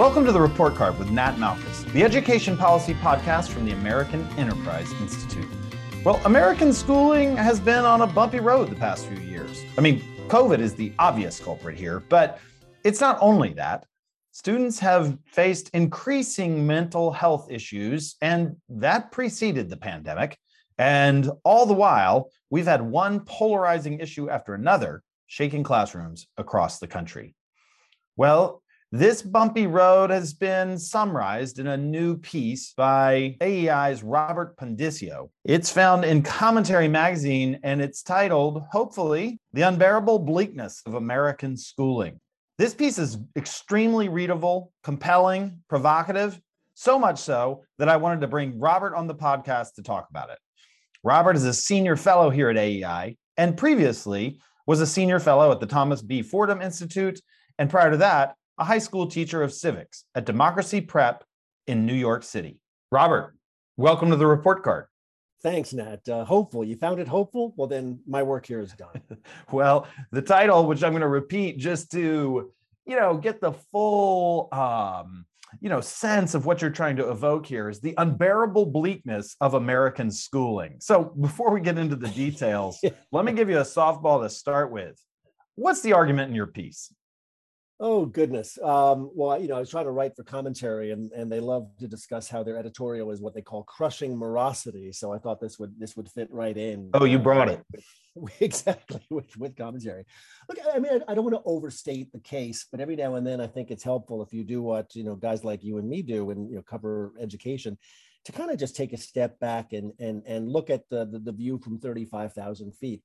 Welcome to the Report Card with Nat Malkus, the education policy podcast from the American Enterprise Institute. Well, American schooling has been on a bumpy road the past few years. I mean, COVID is the obvious culprit here, but it's not only that. Students have faced increasing mental health issues, and that preceded the pandemic. And all the while, we've had one polarizing issue after another shaking classrooms across the country. Well, this bumpy road has been summarized in a new piece by AEI's Robert Pondiscio. It's found in Commentary Magazine and it's titled, hopefully, The Unbearable Bleakness of American Schooling. This piece is extremely readable, compelling, provocative, so much so that I wanted to bring Robert on the podcast to talk about it. Robert is a senior fellow here at AEI and previously was a senior fellow at the Thomas B. Fordham Institute. And prior to that, a high school teacher of civics at Democracy Prep in New York City. Robert, welcome to the report card. Thanks, Nat. Uh, hopeful. You found it hopeful? Well, then my work here is done. well, the title, which I'm going to repeat just to, you know, get the full, um, you know, sense of what you're trying to evoke here is the unbearable bleakness of American schooling. So before we get into the details, let me give you a softball to start with. What's the argument in your piece? Oh goodness. Um, well, you know, I was trying to write for commentary, and and they love to discuss how their editorial is what they call crushing morosity. So I thought this would this would fit right in. Oh, you uh, brought it exactly with with commentary. Look, I mean, I, I don't want to overstate the case, but every now and then I think it's helpful if you do what you know guys like you and me do, and you know cover education, to kind of just take a step back and and and look at the the, the view from thirty five thousand feet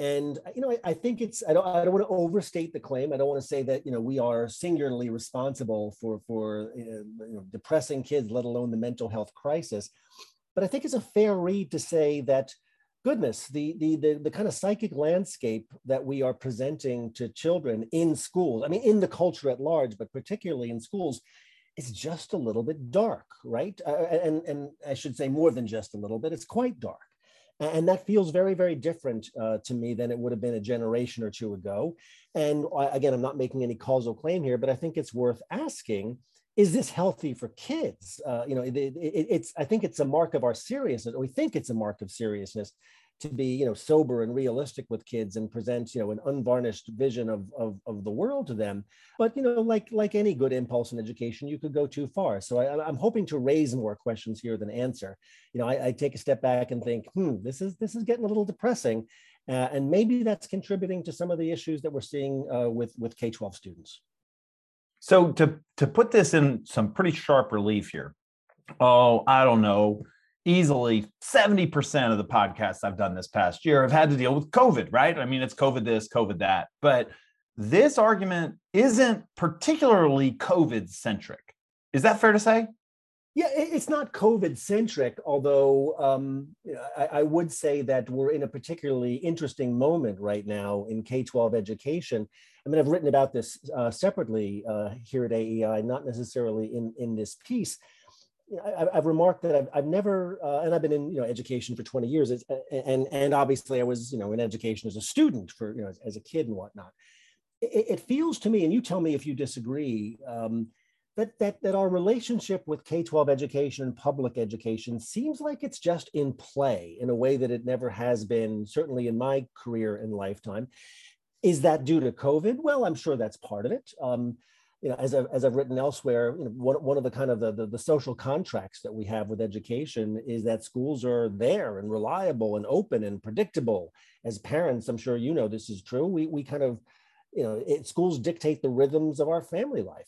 and uh, you know, I, I, think it's I don't I don't want to overstate the claim. I don't want to say that you know we are singularly responsible for for you know, depressing kids, let alone the mental health crisis. But I think it's a fair read to say that goodness, the, the the the kind of psychic landscape that we are presenting to children in schools, I mean, in the culture at large, but particularly in schools, is just a little bit dark, right? Uh, and and I should say more than just a little bit. It's quite dark. And that feels very, very different uh, to me than it would have been a generation or two ago. And again, I'm not making any causal claim here, but I think it's worth asking is this healthy for kids? Uh, you know, it, it, it's I think it's a mark of our seriousness. We think it's a mark of seriousness to be you know sober and realistic with kids and present you know an unvarnished vision of, of, of the world to them. But you know like like any good impulse in education you could go too far. So I, am hoping to raise more questions here than answer. You know I, I, take a step back and think hmm this is this is getting a little depressing. Uh, and maybe that's contributing to some of the issues that we're seeing uh, with with k-12 students. So to to put this in some pretty sharp relief here oh i don't know easily 70% of the podcasts I've done this past year have had to deal with COVID, right? I mean, it's COVID this, COVID that. But this argument isn't particularly COVID centric. Is that fair to say? Yeah, it's not COVID centric, although um, I, I, would say that we're in a particularly interesting moment right now in K 12 education. I mean, I've written about this uh, separately uh, here at AEI, not necessarily in, in this piece. I, have remarked that I've, I've never, uh, and I've been in you know education for 20 years, and and obviously I was you know in education as a student for you know as, as a kid and whatnot. It, it, feels to me, and you tell me if you disagree, um, that that that our relationship with K-12 education and public education seems like it's just in play in a way that it never has been, certainly in my career and lifetime. Is that due to COVID? Well, I'm sure that's part of it. Um, you know, as I've, as I've written elsewhere, you know, one, one of the kind of the, the, the, social contracts that we have with education is that schools are there and reliable and open and predictable. As parents, I'm sure you know this is true. We, we kind of, you know, it, schools dictate the rhythms of our family life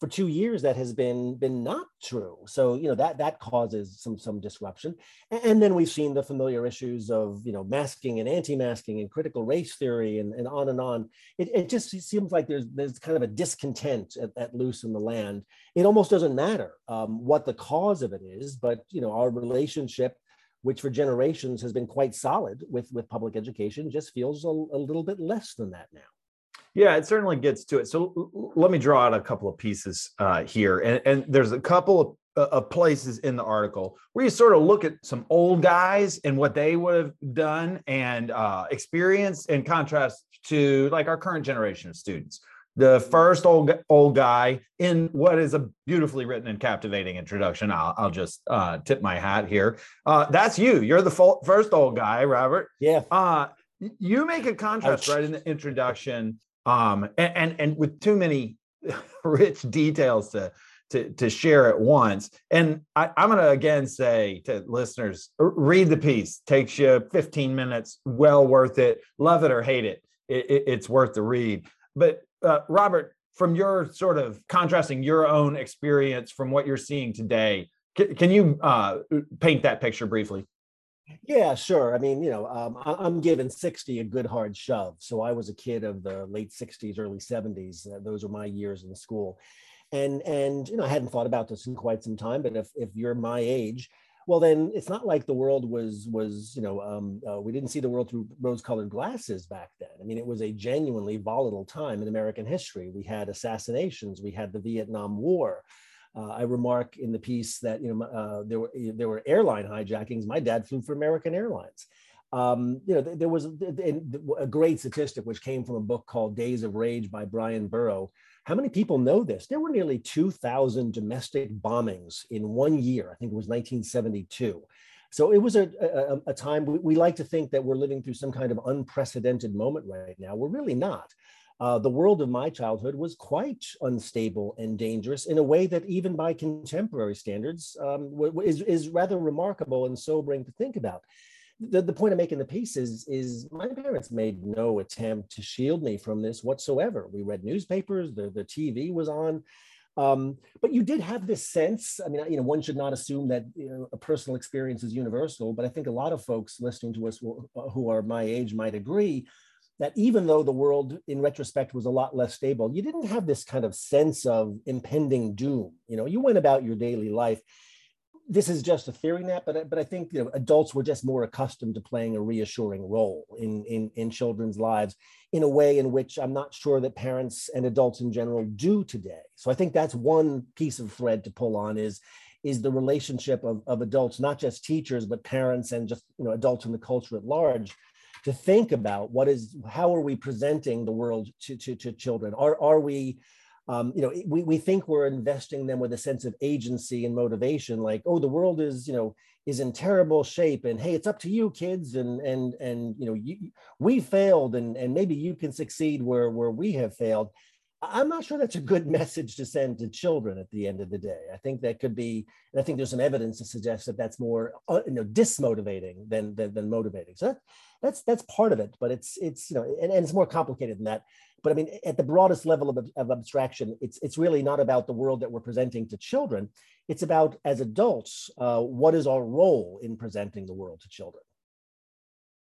for two years that has been been not true. So you know that that causes some some disruption. And then we've seen the familiar issues of you know masking and anti-masking and critical race theory and, and on and on. It, it just seems like there's there's kind of a discontent at, at loose in the land. It almost doesn't matter um, what the cause of it is but you know our relationship which for generations has been quite solid with with public education just feels a, a little bit less than that now yeah, it certainly gets to it. So let me draw out a couple of pieces uh, here, and, and there's a couple of, uh, of places in the article where you sort of look at some old guys and what they would have done and uh, experienced, in contrast to like our current generation of students. the first old old guy in what is a beautifully written and captivating introduction. I'll, I'll just uh, tip my hat here. Uh, that's you. You're the fo- first old guy, Robert. Yeah. Uh, you make a contrast Ouch. right in the introduction, um, and, and and with too many rich details to to, to share at once. And I, am going to again say to listeners, read the piece. Takes you 15 minutes. Well worth it. Love it or hate it. it, it it's worth the read. But uh, Robert, from your sort of contrasting your own experience from what you're seeing today, can, can you uh, paint that picture briefly? Yeah, sure. I mean, you know, um, I'm giving 60 a good hard shove. So I was a kid of the late 60s, early 70s. Uh, those were my years in school. And, and, you know, I hadn't thought about this in quite some time, but if, if you're my age, well then it's not like the world was was you know um, uh, we didn't see the world through rose colored glasses back then i mean it was a genuinely volatile time in american history we had assassinations we had the vietnam war uh, I remark in the piece that you know uh, there were there were airline hijackings. My dad flew for American Airlines. Um, you know, there was a great statistic which came from a book called Days of Rage by Bryan Burrough, how many people know this? There were nearly 2,000 domestic bombings in one year. I think it was 1972. So it was a, a, a time we, we, like to think that we're living through some kind of unprecedented moment right now. We're really not. Uh, the world of my childhood was quite unstable and dangerous in a way that, even by contemporary standards, um, is, is rather remarkable and sobering to think about the, the point I'm making the piece is, is my parents made no attempt to shield me from this whatsoever. We read newspapers, the, the TV was on. Um, but you did have this sense. I mean, you know, one should not assume that you know, a personal experience is universal, but I think a lot of folks listening to us who are my age might agree that even though the world in retrospect was a lot less stable, you didn't have this kind of sense of impending doom. You know, you went about your daily life this is just a theory Nat, but but I think you know, adults were just more accustomed to playing a reassuring role in, in in children's lives in a way in which I'm not sure that parents and adults in general do today. So I think that's one piece of thread to pull on is is the relationship of, of adults, not just teachers, but parents and just you know adults in the culture at large, to think about what is how are we presenting the world to to, to children? Are are we um, you know, we, we think we're investing them with a sense of agency and motivation, like, oh, the world is, you know, is in terrible shape, and hey, it's up to you, kids, and and and you know, you, we failed, and and maybe you can succeed where where we have failed. I'm not sure that's a good message to send to children at the end of the day. I think that could be, and I think there's some evidence to suggest that that's more, uh, you know, dismotivating than, than, than motivating. So that, that's that's part of it, but it's it's you know, and, and it's more complicated than that. But I mean, at the broadest level of, of abstraction, it's it's really not about the world that we're presenting to children. It's about as adults, uh, what is our role in presenting the world to children?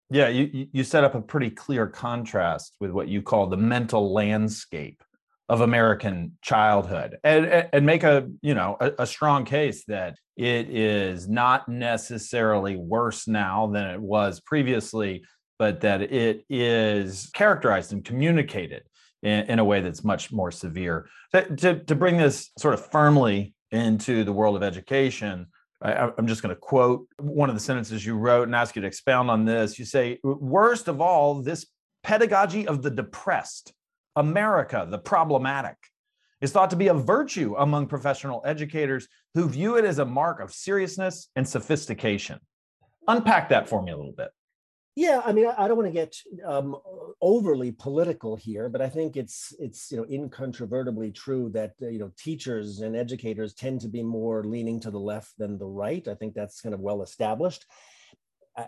Yeah, you you set up a pretty clear contrast with what you call the mental landscape of American childhood, and and make a you know a, a strong case that it is not necessarily worse now than it was previously but that it is characterized and communicated in, in a way that's much more severe. To, to, to, bring this sort of firmly into the world of education, I, I'm just going to quote one of the sentences you wrote and ask you to expound on this. You say, worst of all, this pedagogy of the depressed, America, the problematic, is thought to be a virtue among professional educators who view it as a mark of seriousness and sophistication. Unpack that for me a little bit. Yeah, I mean, I, don't want to get um, overly political here, but I think it's it's you know incontrovertibly true that uh, you know teachers and educators tend to be more leaning to the left than the right. I think that's kind of well established.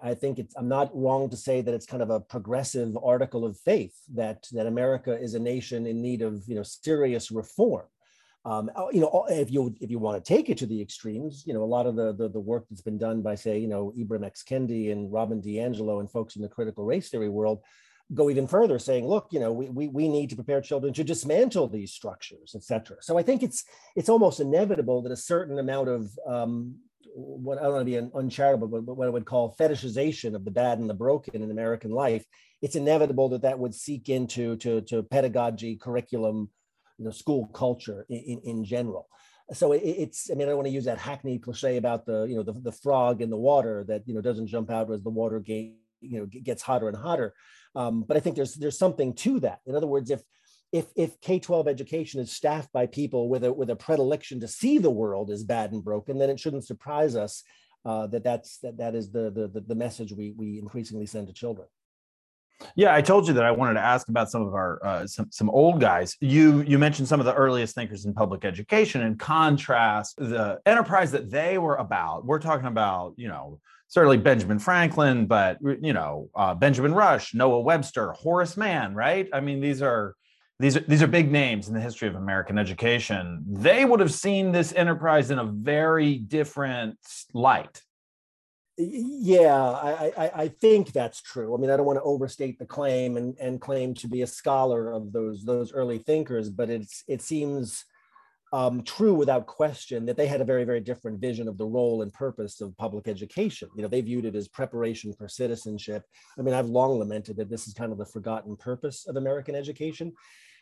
I, think it's I'm not wrong to say that it's kind of a progressive article of faith that that America is a nation in need of you know serious reform. Um, oh, you know, if you if you want to take it to the extremes, you know, a lot of the, the, the work that's been done by, say, you know, Ibram X. Kendi and Robin DiAngelo and folks in the critical race theory world go even further, saying, look, you know, we, we, we need to prepare children to dismantle these structures, et cetera. So I think it's it's almost inevitable that a certain amount of um, what I don't want to be uncharitable, but what I would call fetishization of the bad and the broken in American life, it's inevitable that that would seek into to, to pedagogy, curriculum, you know, school culture in, in general. So it, it's, I mean, I don't want to use that hackney cliche about the, you know, the, the frog in the water that, you know, doesn't jump out as the water gate, you know, gets hotter and hotter. Um, but I think there's, there's something to that. In other words, if, if if K-12 education is staffed by people with a with a predilection to see the world as bad and broken, then it shouldn't surprise us uh, that that's that that is the, the the message we we increasingly send to children. Yeah, I told you that I wanted to ask about some of our uh, some some old guys. You you mentioned some of the earliest thinkers in public education. In contrast, the enterprise that they were about. We're talking about you know certainly Benjamin Franklin, but you know uh, Benjamin Rush, Noah Webster, Horace Mann. Right? I mean, these are these are these are big names in the history of American education. They would have seen this enterprise in a very different light. Yeah, I, I, I think that's true. I mean, I don't want to overstate the claim and, and claim to be a scholar of those those early thinkers, but it's it seems um, true without question that they had a very very different vision of the role and purpose of public education. You know, they viewed it as preparation for citizenship. I mean, I've long lamented that this is kind of the forgotten purpose of American education.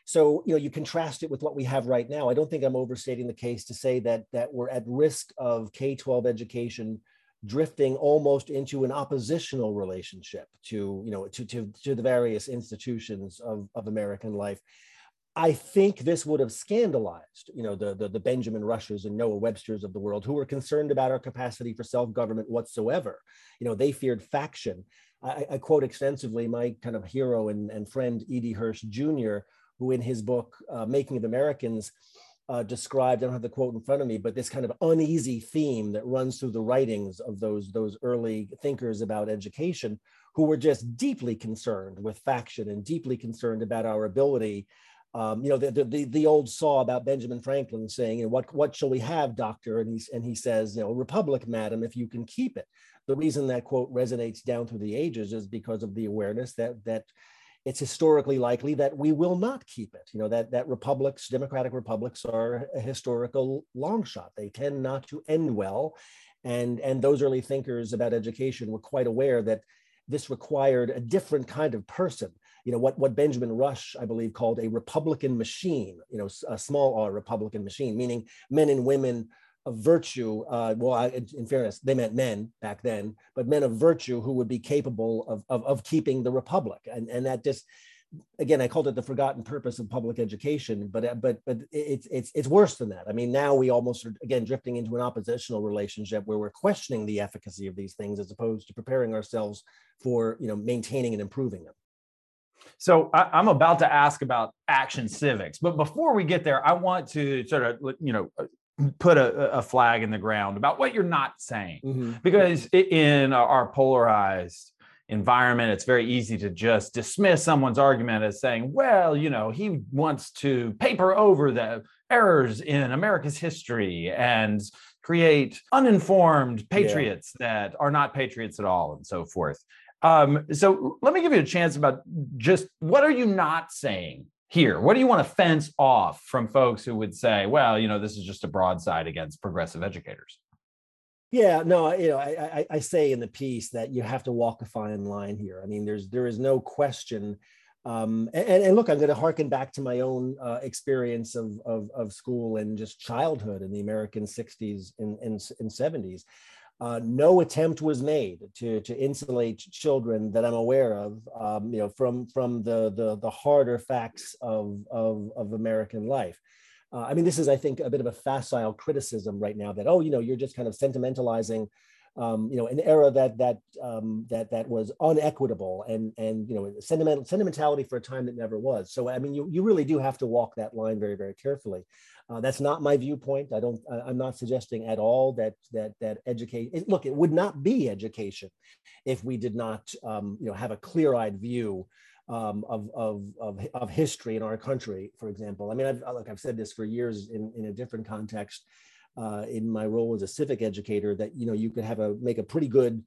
So, you know, you contrast it with what we have right now. I don't think I'm overstating the case to say that that we're at risk of K-12 education drifting almost into an oppositional relationship to, you know, to, to, to the various institutions of, of American life. I think this would have scandalized, you know, the, the, the Benjamin Rushers and Noah Websters of the world who were concerned about our capacity for self-government whatsoever. You know, they feared faction. I, I quote extensively my kind of hero and, and friend E.D. Hirsch Jr., who in his book, uh, Making of Americans, uh, described, I don't have the quote in front of me, but this kind of uneasy theme that runs through the writings of those, those early thinkers about education who were just deeply concerned with faction and deeply concerned about our ability. Um, you know, the, the, the, old saw about Benjamin Franklin saying, what, what shall we have, doctor? And, he and he says, you know, republic, madam, if you can keep it. The reason that quote resonates down through the ages is because of the awareness that, that it's historically likely that we will not keep it. You know, that, that republics, democratic republics are a historical long shot. They tend not to end well. And, and those early thinkers about education were quite aware that this required a different kind of person. You know, what, what Benjamin Rush, I believe, called a Republican machine, you know, a small r Republican machine, meaning men and women of virtue, uh, well, I, in fairness, they meant men back then, but men of virtue who would be capable of, of, of keeping the republic. And, and that just, again, I called it the forgotten purpose of public education, but, uh, but, but it's, it's, it's worse than that. I mean, now we almost are, again, drifting into an oppositional relationship where we're questioning the efficacy of these things as opposed to preparing ourselves for, you know, maintaining and improving them. So I, am about to ask about action civics, but before we get there, I want to sort of you know put a, a, flag in the ground about what you're not saying mm-hmm. because in our polarized environment it's very easy to just dismiss someone's argument as saying well you know he wants to paper over the errors in america's history and create uninformed patriots yeah. that are not patriots at all and so forth um, so let me give you a chance about just what are you not saying here? What do you want to fence off from folks who would say, well, you know, this is just a broadside against progressive educators? Yeah, no, you know, I, I, I say in the piece that you have to walk a fine line here. I mean, there's there is no question. Um, and, and look, I'm going to harken back to my own uh, experience of, of, of school and just childhood in the American 60s and, and, and 70s. Uh, no attempt was made to, to insulate children that I'm aware of, um, you know, from, from the, the, the harder facts of, of, of American life. Uh, I mean, this is, I think, a bit of a facile criticism right now that, oh, you know, you're just kind of sentimentalizing, um, you know, an era that that um, that that was unequitable and and you know, sentimental sentimentality for a time that never was. So, I mean, you you really do have to walk that line very very carefully. Uh, that's not my viewpoint. I don't. I, am not suggesting at all that that that educate. Look, it would not be education if we did not, um, you know, have a clear-eyed view um, of, of, of, of, history in our country, for example. I mean, I've, look, I've said this for years in, in a different context uh, in my role as a civic educator that, you know, you could have a, make a pretty good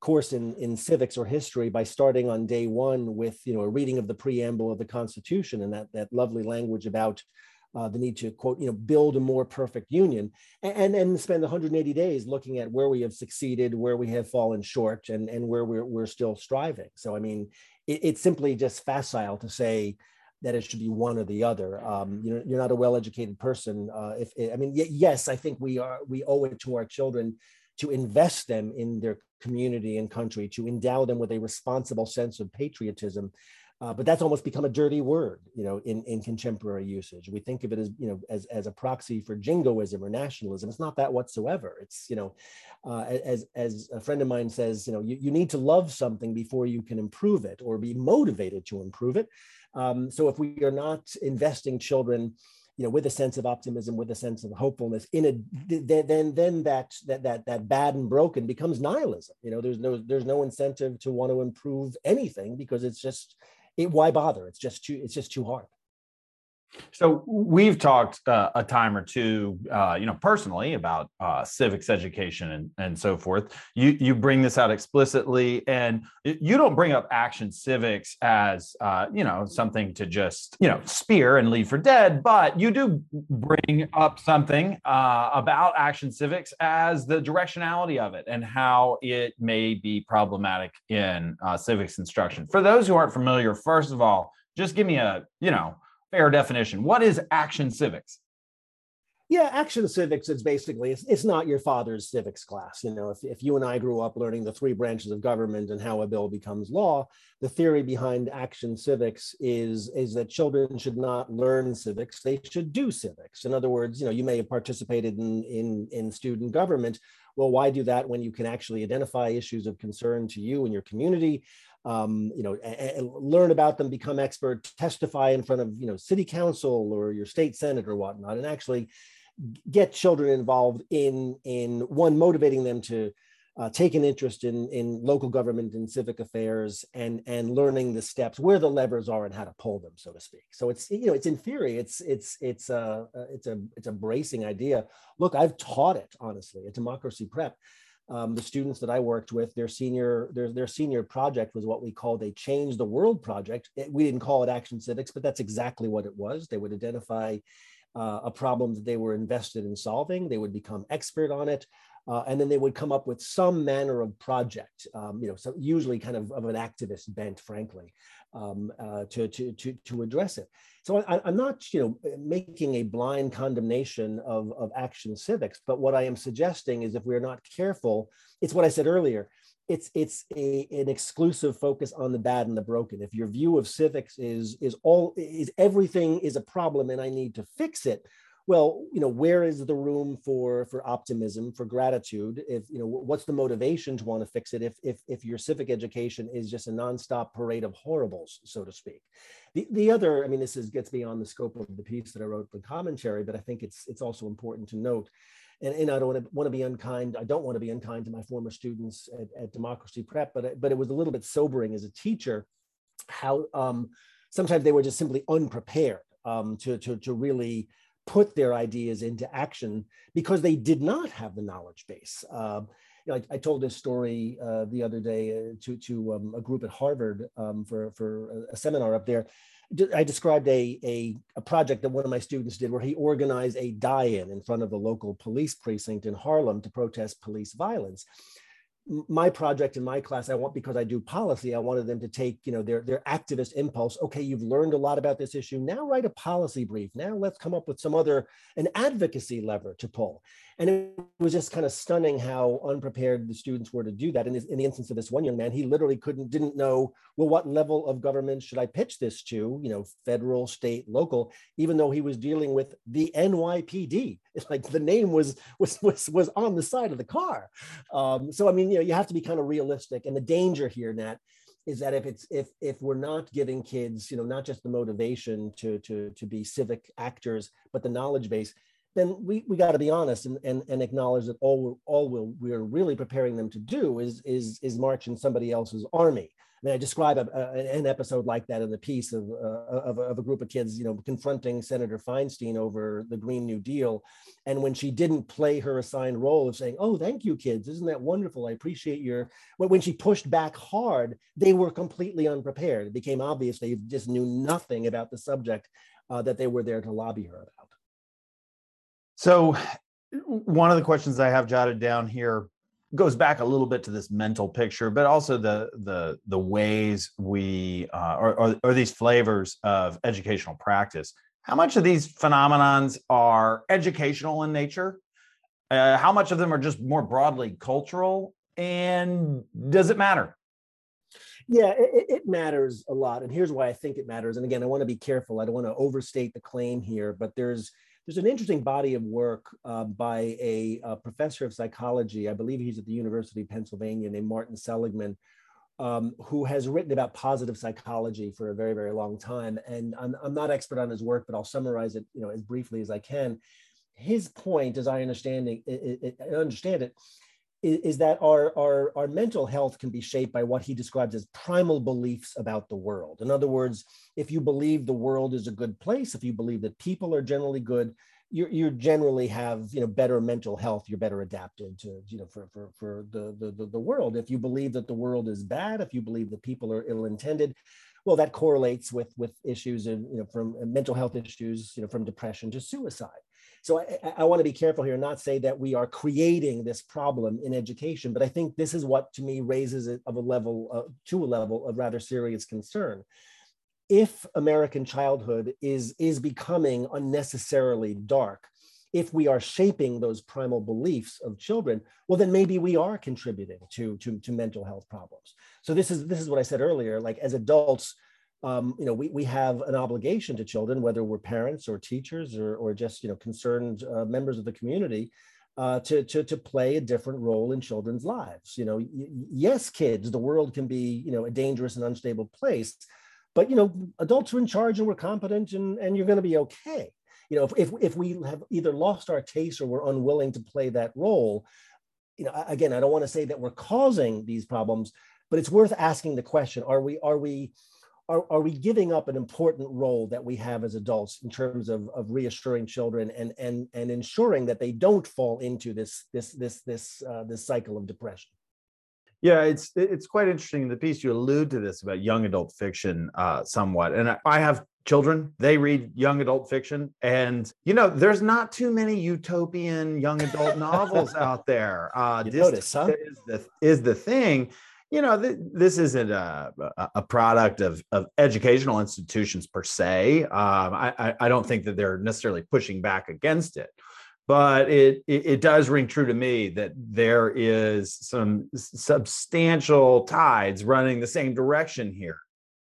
course in, in civics or history by starting on day one with, you know, a reading of the preamble of the Constitution and that, that lovely language about uh, the need to quote, you know, build a more perfect union, and and spend 180 days looking at where we have succeeded, where we have fallen short, and and where we're we're still striving. So I mean, it, it's simply just facile to say that it should be one or the other. Um, you know, you're not a well-educated person. Uh, if I mean, yes, I think we are. We owe it to our children to invest them in their community and country, to endow them with a responsible sense of patriotism. Uh, but that's almost become a dirty word, you know, in, in contemporary usage. We think of it as, you know, as, as a proxy for jingoism or nationalism. It's not that whatsoever. It's, you know, uh, as, as a friend of mine says, you know, you, you need to love something before you can improve it or be motivated to improve it. Um, so if we are not investing children you know, with a sense of optimism, with a sense of hopefulness, in a then then that that that that bad and broken becomes nihilism. You know, there's no there's no incentive to want to improve anything because it's just it, why bother? It's just too it's just too hard. So we've talked uh, a time or two, uh, you know, personally about uh, civics education and, and so forth. You you bring this out explicitly, and you don't bring up action civics as uh, you know something to just you know spear and leave for dead, but you do bring up something uh, about action civics as the directionality of it and how it may be problematic in uh, civics instruction. For those who aren't familiar, first of all, just give me a you know fair definition. What is action civics? Yeah, action civics is basically it's, it's not your father's civics class. You know, if, if you and I grew up learning the three branches of government and how a bill becomes law, the theory behind action civics is is that children should not learn civics; they should do civics. In other words, you know, you may have participated in in in student government. Well, why do that when you can actually identify issues of concern to you and your community? Um, you know, learn about them, become expert, testify in front of, you know, city council or your state senate or whatnot, and actually get children involved in, in one, motivating them to uh, take an interest in, in local government and civic affairs and, and learning the steps, where the levers are and how to pull them, so to speak. So it's, you know, it's in theory, it's, it's, it's a, it's a, it's a bracing idea. Look, I've taught it, honestly, at Democracy Prep um, the students that I worked with, their senior their, their senior project was what we called a change the world project. It, we didn't call it action civics, but that's exactly what it was. They would identify uh, a problem that they were invested in solving. They would become expert on it. Uh, and then they would come up with some manner of project, um, you know, so usually kind of of an activist bent, frankly, um, uh, to, to, to, to address it. So I, am not, you know, making a blind condemnation of, of action civics, but what I am suggesting is if we're not careful, it's what I said earlier, it's it's a, an exclusive focus on the bad and the broken. If your view of civics is is all is everything is a problem and I need to fix it, well, you know, where is the room for for optimism, for gratitude? If you know, what's the motivation to want to fix it? If if if your civic education is just a nonstop parade of horribles, so to speak. The the other, I mean, this is gets beyond the scope of the piece that I wrote the commentary, but I think it's it's also important to note. And, and I don't want to, want to be unkind. I don't want to be unkind to my former students at, at Democracy Prep, but but it was a little bit sobering as a teacher how um, sometimes they were just simply unprepared um, to, to, to really put their ideas into action because they did not have the knowledge base. Uh, you know, I, I, told this story uh, the other day uh, to, to um, a group at Harvard um, for, for a seminar up there. I described a, a, a, project that one of my students did where he organized a die-in in front of the local police precinct in Harlem to protest police violence my project in my class, I want because I do policy, I wanted them to take, you know, their their activist impulse. Okay, you've learned a lot about this issue. Now write a policy brief. Now let's come up with some other an advocacy lever to pull. And it was just kind of stunning how unprepared the students were to do that. In, in the instance of this one young man, he literally couldn't, didn't know, well, what level of government should I pitch this to, you know, federal, state, local, even though he was dealing with the NYPD. It's like the name was, was, was, was on the side of the car. Um, so, I mean, you know, you have to be kind of realistic. And the danger here, Nat, is that if it's if if we're not giving kids you know not just the motivation to to to be civic actors but the knowledge base then we, we got to be honest and, and, and acknowledge that all we're, all we're, we're really preparing them to do is, is, is march in somebody else's army. I mean, I describe a, a, an episode like that in the piece of, uh, of, of, a group of kids, you know, confronting Senator Feinstein over the Green New Deal. And when she didn't play her assigned role of saying, oh, thank you, kids, isn't that wonderful? I appreciate your, when she pushed back hard, they were completely unprepared. It became obvious they just knew nothing about the subject uh, that they were there to lobby her about. So, one of the questions I have jotted down here goes back a little bit to this mental picture, but also the the the ways we uh, or, or, or these flavors of educational practice. How much of these phenomenons are educational in nature? Uh, how much of them are just more broadly cultural? And does it matter? Yeah, it, it, matters a lot, and here's why I think it matters. And again, I want to be careful. I don't want to overstate the claim here, but there's there's an interesting body of work uh, by a, a, professor of psychology. I believe he's at the University of Pennsylvania, named Martin Seligman, um, who has written about positive psychology for a very, very long time. And I'm, I'm not expert on his work, but I'll summarize it, you know, as briefly as I can. His point, as I understand it, it, it understand it, is, is that our, our, our mental health can be shaped by what he describes as primal beliefs about the world. In other words, if you believe the world is a good place, if you believe that people are generally good, you you generally have you know better mental health you're better adapted to you know for for, for the, the the world if you believe that the world is bad if you believe that people are ill-intended well that correlates with with issues of you know from uh, mental health issues you know from depression to suicide so I, I want to be careful here and not say that we are creating this problem in education, but I think this is what to me raises it of a level uh, to a level of rather serious concern. If American childhood is, is becoming unnecessarily dark, if we are shaping those primal beliefs of children, well, then maybe we are contributing to, to, to mental health problems. So this is this is what I said earlier. Like as adults, um, you know, we, we have an obligation to children, whether we're parents or teachers or, or just, you know, concerned uh, members of the community, uh, to, to, to play a different role in children's lives. You know, yes, kids, the world can be, you know, a dangerous and unstable place, but, you know, adults are in charge and we're competent and, and you're going to be okay. You know, if, if, if we have either lost our taste or we're unwilling to play that role, you know, again, I don't want to say that we're causing these problems, but it's worth asking the question, are we, are we, are, are we giving up an important role that we have as adults in terms of, of reassuring children and, and, and ensuring that they don't fall into this, this, this, this, uh, this cycle of depression? Yeah, it's it's quite interesting in the piece. You allude to this about young adult fiction uh, somewhat, and I have children. They read young adult fiction, and you know, there's not too many utopian young adult novels out there. Uh, you notice, huh? Is the is the thing, you know, th- this isn't a, a product of, of educational institutions per se. Um, I, I don't think that they're necessarily pushing back against it, but it, it, it does ring true to me that there is some substantial tides running the same direction here,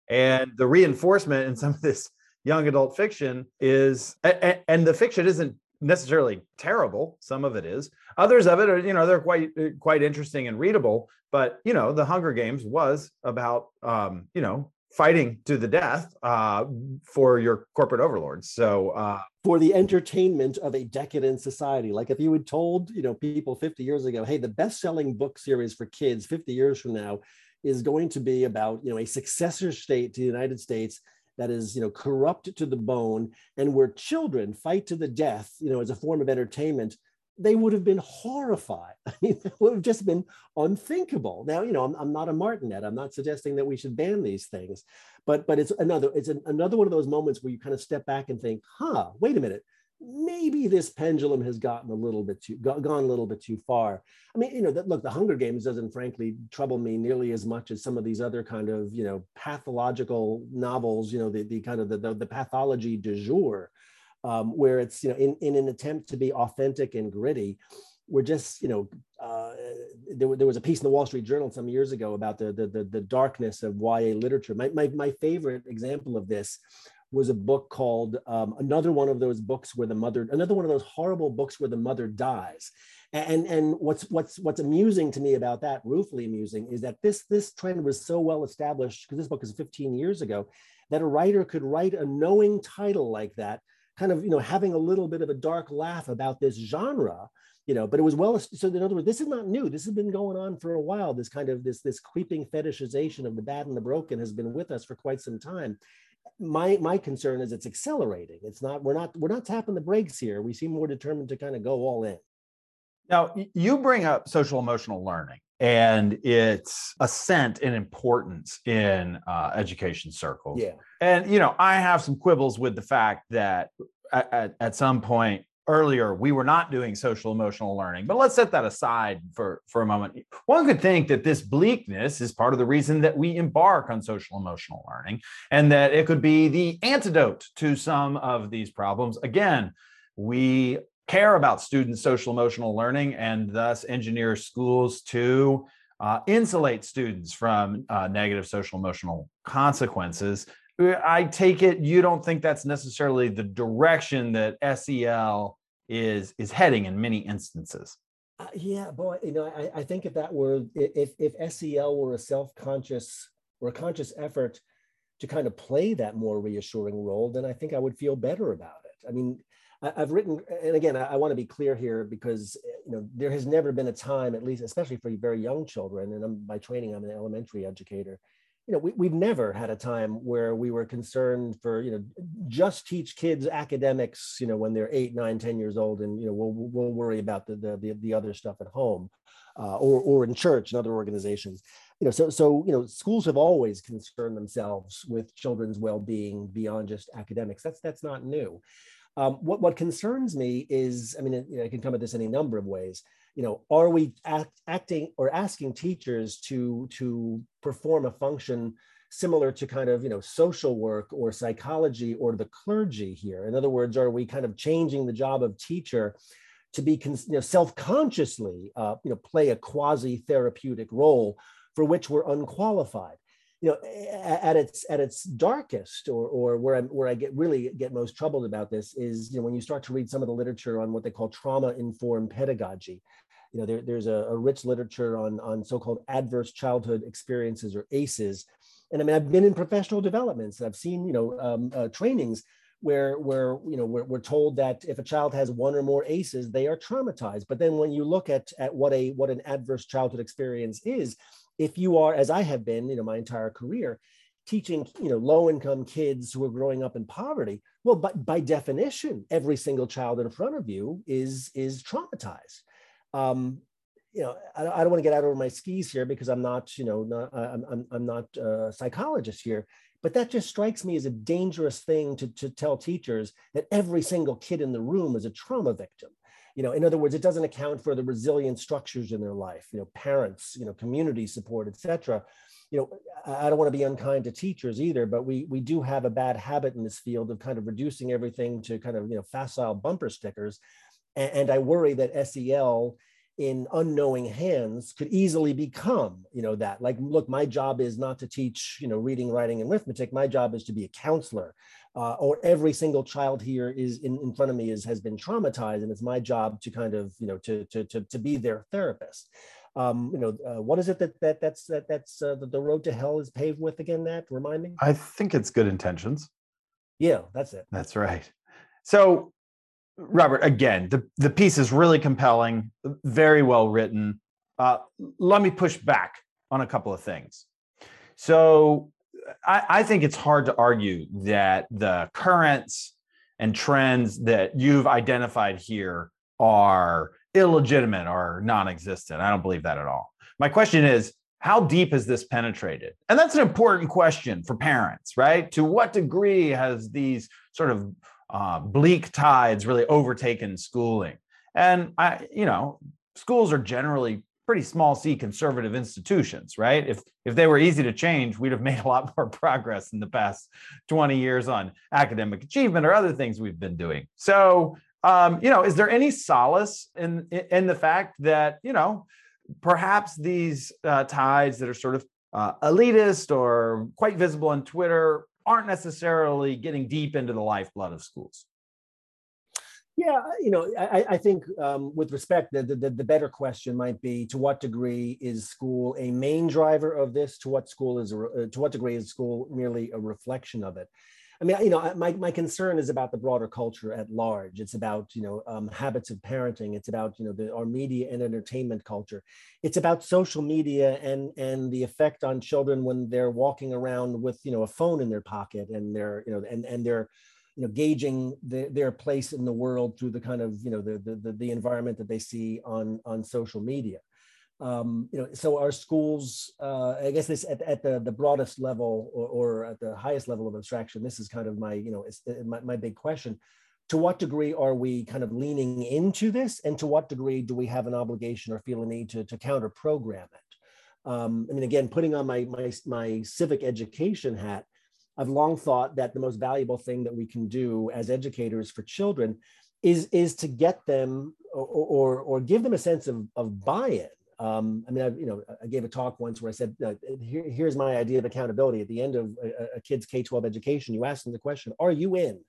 and the reinforcement in some of this young adult fiction is, and, and the fiction isn't necessarily terrible some of it is others of it are you know they're quite uh, quite interesting and readable but you know the hunger games was about um you know fighting to the death uh for your corporate overlords. So uh for the entertainment of a decadent society. Like if you had told you know people 50 years ago hey the best selling book series for kids 50 years from now is going to be about you know a successor state to the united states that is you know corrupt to the bone and where children fight to the death you know as a form of entertainment they would have been horrified. I mean, it would have just been unthinkable. Now, you know, I'm, I'm not a Martinet. I'm not suggesting that we should ban these things, but but it's another it's an, another one of those moments where you kind of step back and think, huh, wait a minute maybe this pendulum has gotten a little bit too gone a little bit too far i mean you know that look the hunger games doesn't frankly trouble me nearly as much as some of these other kind of you know pathological novels you know the, the kind of the, the, the pathology du jour um, where it's you know in, in an attempt to be authentic and gritty we're just you know uh, there, there was a piece in the wall street journal some years ago about the the, the, the darkness of ya literature. My, my, my favorite example of this was a book called um, another one of those books where the mother another one of those horrible books where the mother dies. And and what's what's what's amusing to me about that ruefully amusing is that this this trend was so well established because this book is 15 years ago that a writer could write a knowing title like that kind of you know having a little bit of a dark laugh about this genre you know but it was well so in other words this is not new this has been going on for a while this kind of this this creeping fetishization of the bad and the broken has been with us for quite some time my my concern is it's accelerating. It's not we're not we're not tapping the brakes here. We seem more determined to kind of go all in. Now you bring up social emotional learning and its ascent in importance in uh, education circles. Yeah, and you know I have some quibbles with the fact that at, at, at some point earlier we were not doing social emotional learning but let's set that aside for for a moment. One could think that this bleakness is part of the reason that we embark on social emotional learning and that it could be the antidote to some of these problems. Again we care about students social emotional learning and thus engineer schools to uh, insulate students from uh, negative social emotional consequences. I take it you don't think that's necessarily the direction that SEL is is heading in many instances. Uh, yeah, boy, you know, I, I think if that were if if SEL were a self-conscious or a conscious effort to kind of play that more reassuring role, then I think I would feel better about it. I mean, I've written, and again, I, want to be clear here because you know there has never been a time, at least especially for very young children, and I'm, by training I'm an elementary educator. You know, we, we've never had a time where we were concerned for you know just teach kids academics. You know, when they're eight, nine, ten years old, and you know we'll we'll worry about the the the, the other stuff at home, uh, or or in church and other organizations you know, so so you know, schools have always concerned themselves with children's well-being beyond just academics. That's that's not new. Um, what, what concerns me is, I mean, you know, I can come at this any number of ways. You know, are we act, acting or asking teachers to to perform a function similar to kind of you know social work or psychology or the clergy here? In other words, are we kind of changing the job of teacher to be you know, self-consciously uh, you know play a quasi therapeutic role for which we're unqualified? You know at its at its darkest or or where i where i get really get most troubled about this is you know when you start to read some of the literature on what they call trauma informed pedagogy. You know there, there's a, a, rich literature on on so-called adverse childhood experiences or aces and i mean i've been in professional developments. I've seen you know um, uh, trainings where where you know we're, we're told that if a child has one or more aces they are traumatized. But then when you look at at what a what an adverse childhood experience is if you are, as I have been, you know, my entire career, teaching, you know, low income kids who are growing up in poverty, well, by, by definition, every single child in front of you is is traumatized. Um, you know, I, I don't want to get out over my skis here because I'm not, you know, not, I'm, I'm, I'm not a psychologist here, but that just strikes me as a dangerous thing to, to tell teachers that every single kid in the room is a trauma victim you know in other words it doesn't account for the resilient structures in their life you know parents you know community support etc you know i don't want to be unkind to teachers either but we we do have a bad habit in this field of kind of reducing everything to kind of you know facile bumper stickers. And, and i worry that sel in unknowing hands could easily become you know that. Like look my job is not to teach you know reading writing and arithmetic. My job is to be a counselor uh, or every single child here is in, in front of me is has been traumatized and it's my job to kind of you know to to to, to be their therapist. Um, you know uh, what is it that that that's that that's uh, the, the road to hell is paved with again that remind me. I think it's good intentions. Yeah that's it. That's right. So robert again the, the piece is really compelling very well written. Uh, let me push back on a couple of things. So I, I think it's hard to argue that the currents and trends that you've identified here are illegitimate or non-existent. I don't believe that at all. My question is, how deep has this penetrated? And that's an important question for parents, right? To what degree has these sort of uh, bleak tides really overtaken schooling? And I, you know, schools are generally pretty small c conservative institutions right? If if they were easy to change we'd have made a lot more progress in the past 20 years on academic achievement or other things we've been doing. So um, you know is there any solace in in the fact that you know perhaps these uh, tides that are sort of uh, elitist or quite visible on twitter aren't necessarily getting deep into the lifeblood of schools yeah, you know, I, I think um, with respect, the, the, the better question might be to what degree is school a main driver of this? To what school is uh, to what degree is school merely a reflection of it? I mean, you know, my, my concern is about the broader culture at large. It's about, you know, um, habits of parenting. It's about, you know, the, our media and entertainment culture. It's about social media and, and the effect on children when they're walking around with, you know, a phone in their pocket and they're, you know, and, and they're, you know gauging the, their place in the world through the kind of you know the, the the environment that they see on on social media. Um, you know so our schools uh, i guess this at, at the the broadest level or, or at the highest level of abstraction this is kind of my you know my, my big question. To what degree are we kind of leaning into this? And to what degree do we have an obligation or feel a need to, to counter program it? Um, i mean again putting on my my my civic education hat I've long thought that the most valuable thing that we can do as educators for children is, is to get them or, or, or give them a sense of, of buy-in Um, I mean, I, you know, I gave a talk once where I said, uh, Here, here's my idea of accountability. At the end of a, a kid's K-12 education, you ask them the question, "Are you in?"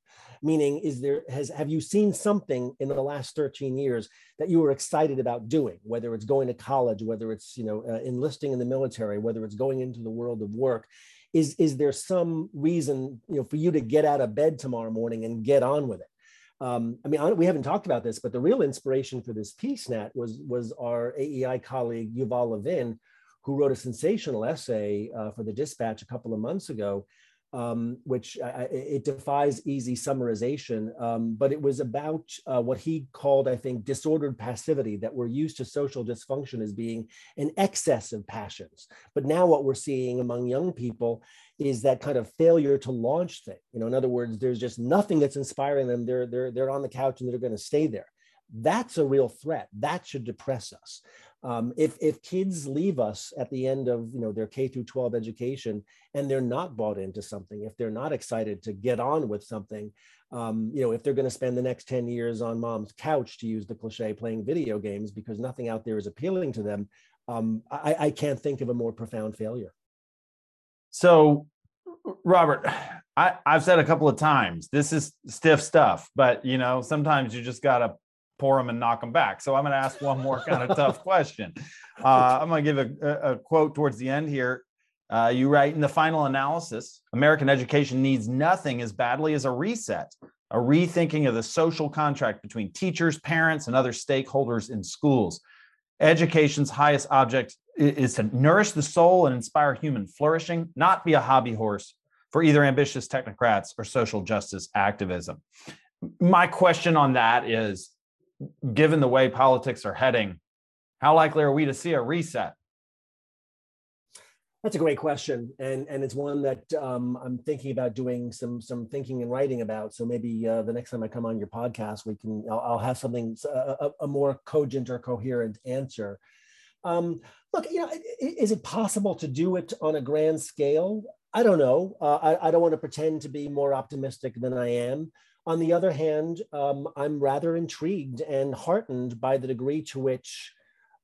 Meaning, is there has have you seen something in the last 13 years that you were excited about doing? Whether it's going to college, whether it's you know uh, enlisting in the military, whether it's going into the world of work. Is, is there some reason you know for you to get out of bed tomorrow morning and get on with it? Um, I mean, we haven't talked about this, but the real inspiration for this piece, Nat, was was our AEI colleague Yuval Levin, who wrote a sensational essay uh, for the Dispatch a couple of months ago, um, which it defies easy summarization. Um, but it was about uh, what he called, I think, disordered passivity that we're used to social dysfunction as being an excess of passions. But now what we're seeing among young people is that kind of failure to launch thing. You know, in other words, there's just nothing that's inspiring them. They're they're they're on the couch and they're going to stay there. That's a real threat. That should depress us. Um, if if kids leave us at the end of you know their K through 12 education and they're not bought into something, if they're not excited to get on with something, um, you know, if they're going to spend the next 10 years on mom's couch to use the cliche playing video games because nothing out there is appealing to them, um, I, I can't think of a more profound failure. So, Robert, I, I've said a couple of times this is stiff stuff, but you know, sometimes you just got to pour them and knock them back. So I'm going to ask one more kind of tough question. Uh, I'm going to give a, a, quote towards the end here. Uh, you write in the final analysis American education needs nothing as badly as a reset, a rethinking of the social contract between teachers, parents, and other stakeholders in schools. Education's highest object is to nourish the soul and inspire human flourishing, not be a hobby horse for either ambitious technocrats or social justice activism. My question on that is given the way politics are heading, how likely are we to see a reset? That's a great question, and and it's one that um, I'm thinking about doing some some thinking and writing about. So maybe uh, the next time I come on your podcast, we can I'll, I'll have something a, a, more cogent or coherent answer. Um, look, you know, is it possible to do it on a grand scale? I don't know. Uh, I, I don't want to pretend to be more optimistic than I am. On the other hand, um, I'm rather intrigued and heartened by the degree to which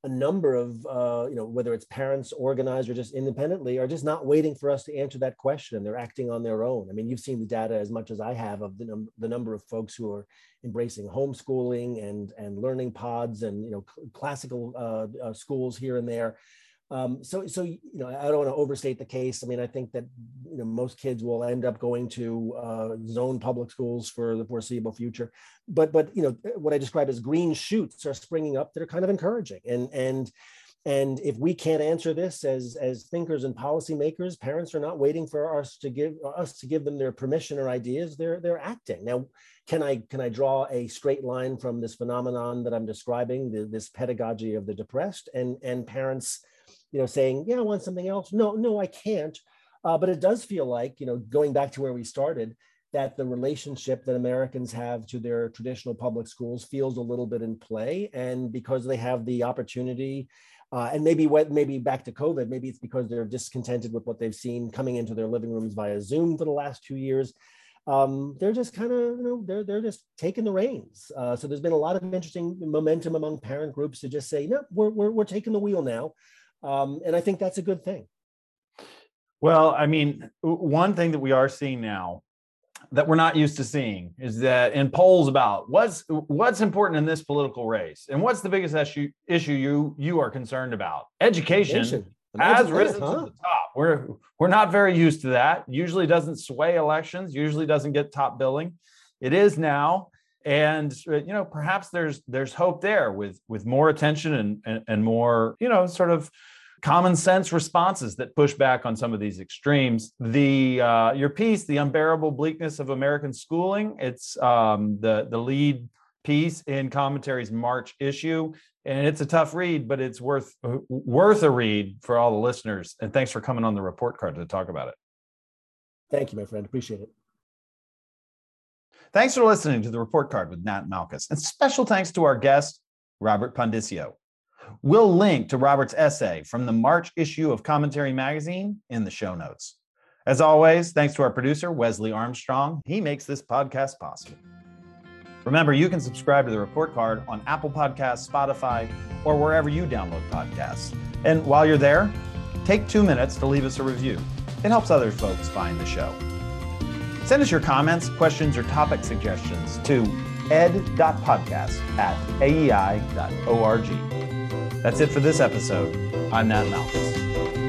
a number of, uh, you know, whether it's parents organized or just independently, are just not waiting for us to answer that question. They're acting on their own. I mean, you've seen the data as much as I have of the, num- the number of folks who are embracing homeschooling and, and learning pods and, you know, cl- classical uh, uh, schools here and there. Um, so, so you know, I don't want to overstate the case. I mean, I think that you know most kids will end up going to uh, zone public schools for the foreseeable future. But, but you know, what I describe as green shoots are springing up that are kind of encouraging. And and and if we can't answer this as as thinkers and policymakers, parents are not waiting for us to give us to give them their permission or ideas. They're they're acting now. Can I can I draw a straight line from this phenomenon that I'm describing, the, this pedagogy of the depressed, and and parents you know, saying, yeah, I want something else. No, no, I can't. Uh, but it does feel like, you know, going back to where we started, that the relationship that Americans have to their traditional public schools feels a little bit in play. And because they have the opportunity, uh, and maybe what maybe back to COVID, maybe it's because they're discontented with what they've seen coming into their living rooms via Zoom for the last two years. Um, they're just kind of, you know, they're they're just taking the reins. Uh, so there's been a lot of interesting momentum among parent groups to just say, no, we're we're, we're taking the wheel now. Um, and I think that's a good thing. Well, I mean, one thing that we are seeing now that we're not used to seeing is that in polls about what's what's important in this political race and what's the biggest issue issue you you are concerned about? Education has risen huh? to the top. We're we're not very used to that. Usually doesn't sway elections usually doesn't get top billing. It is now. And uh, you know perhaps there's there's hope there with with more attention and and, and more you know sort of common sense responses that push back on some of these extremes. The uh, your piece, the unbearable bleakness of American schooling, it's um, the the lead piece in commentary's March issue, and it's a tough read, but it's worth worth a read for all the listeners. And thanks for coming on the report card to talk about it. Thank you, my friend. Appreciate it. Thanks for listening to the report card with Nat Malkus, and special thanks to our guest, Robert Pondiscio. We'll link to Robert's essay from the March issue of Commentary Magazine in the show notes. As always, thanks to our producer, Wesley Armstrong. He makes this podcast possible. Remember, you can subscribe to the report card on Apple Podcasts, Spotify, or wherever you download podcasts. And while you're there, take two minutes to leave us a review. It helps other folks find the show. Send us your comments, questions, or topic suggestions to ed.podcast at aei.org. That's it for this episode. I'm Nat Malkus.